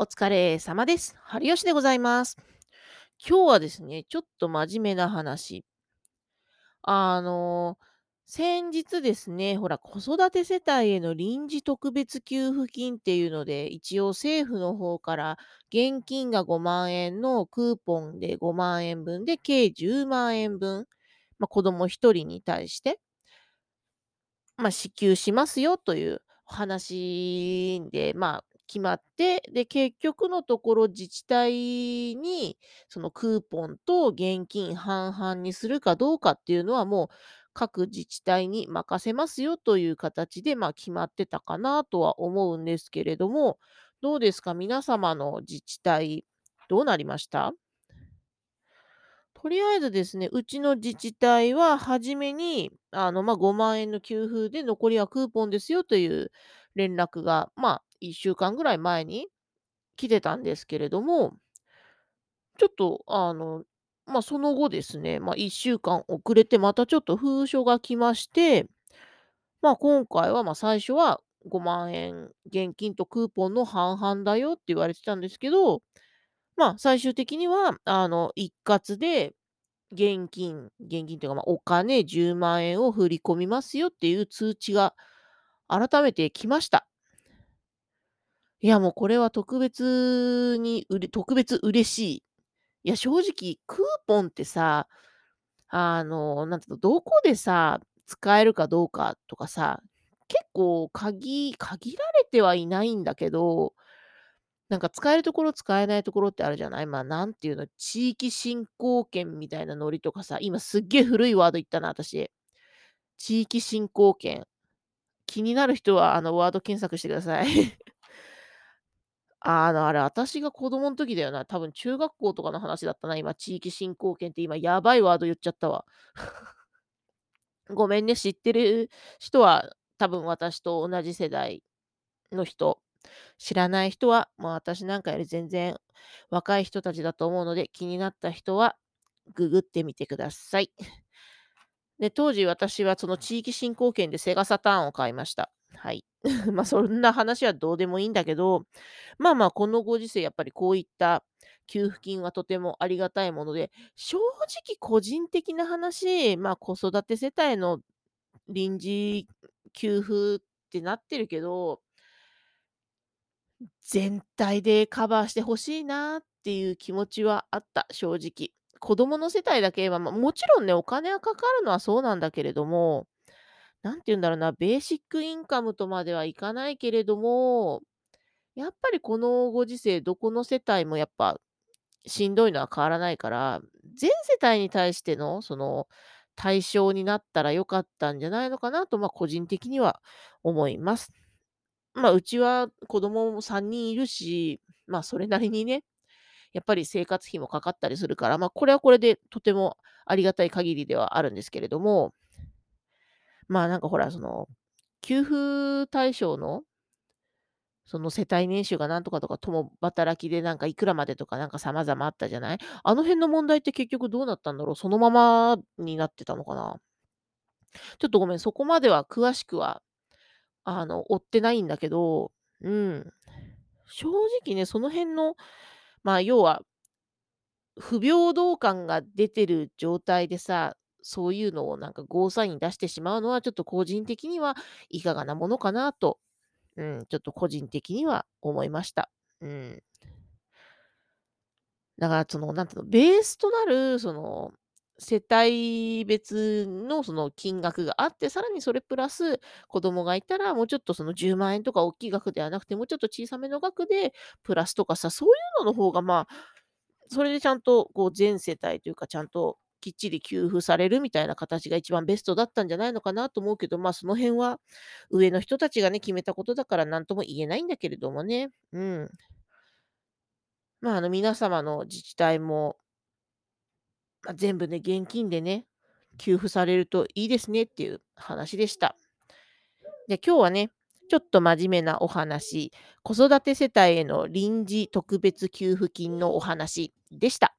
お疲れ様です。春吉でございます。今日はですね、ちょっと真面目な話。あの、先日ですね、ほら、子育て世帯への臨時特別給付金っていうので、一応政府の方から現金が5万円のクーポンで5万円分で計10万円分、まあ、子供1人に対して、まあ、支給しますよという話で、まあ、決まって、で、結局のところ自治体に、そのクーポンと現金半々にするかどうかっていうのはもう各自治体に任せますよという形で、まあ、決まってたかなとは思うんですけれども、どうですか？皆様の自治体、どうなりました？とりあえずですね、うちの自治体は初めに、あの、まあ、5万円の給付で残りはクーポンですよという連絡が、まあ、1週間ぐらい前に来てたんですけれども、ちょっと、あの、まあ、その後ですね、まあ、1週間遅れてまたちょっと封書が来まして、まあ、今回は、ま、最初は5万円現金とクーポンの半々だよって言われてたんですけど、まあ、最終的には、あの、一括で現金現金というか、まあ、お金10万円を振り込みますよっていう通知が改めて来ました。いや、もうこれは特別にうれ特別嬉しい。いや、正直クーポンってさ、あの、なんつうの、どこでさ、使えるかどうかとかさ、結構限限られてはいないんだけど、なんか使えるところ、使えないところってあるじゃない？まあ、なんていうの、地域振興券みたいなノリとかさ、今すっげえ古いワード言ったな、私。地域振興券。気になる人は、あの、ワード検索してください。あの、あれ、私が子供の時だよな。多分中学校とかの話だったな、今、地域振興券って今やばいワード言っちゃったわ。ごめんね、知ってる人は多分私と同じ世代の人。知らない人は、もう私なんかより全然若い人たちだと思うので、気になった人はググってみてください。で、当時私はその地域振興券でセガサターンを買いました。はい。まあそんな話はどうでもいいんだけど、まあまあこのご時世やっぱりこういった給付金はとてもありがたいもので、正直個人的な話、まあ子育て世帯の臨時給付ってなってるけど、全体でカバーしてほしいなっていう気持ちはあった、正直。子供の世帯だけは、まあ、もちろんね、お金はかかるのはそうなんだけれども、なんて言うんだろうな、ベーシックインカムとまではいかないけれども、やっぱりこのご時世、どこの世帯もやっぱしんどいのは変わらないから、全世帯に対してのその対象になったら良かったんじゃないのかなと、まあ、個人的には思います。まあ、うちは子供も3人いるし、まあ、それなりにね、やっぱり生活費もかかったりするから、まあ、これはこれでとてもありがたい限りではあるんですけれども、まあ、なんかほら、その、給付対象の、その世帯年収がなんとかとか、共働きでなんかいくらまでとかなんか様々あったじゃない？あの辺の問題って結局どうなったんだろう？そのままになってたのかな？ちょっとごめん、そこまでは詳しくは、あの、追ってないんだけど、うん。正直ね、その辺の、まあ、要は不平等感が出てる状態でさ、そういうのをなんかゴーサイン出してしまうのは、ちょっと個人的にはいかがなものかなと、うん、ちょっと個人的には思いました。うん。だからその、なんていうの、ベースとなる、その、世帯別のその金額があって、さらにそれプラス子供がいたら、もうちょっとその10万円とか大きい額ではなくて、もうちょっと小さめの額でプラスとかさ、そういうのの方がまあそれでちゃんとこう全世帯というか、ちゃんときっちり給付されるみたいな形が一番ベストだったんじゃないのかなと思うけど、まあその辺は上の人たちがね、決めたことだから何とも言えないんだけれどもね。うん。まああの皆様の自治体も、まあ、全部ね、現金でね、給付されるといいですねっていう話でした。で、今日はね、ちょっと真面目なお話、子育て世帯への臨時特別給付金のお話でした。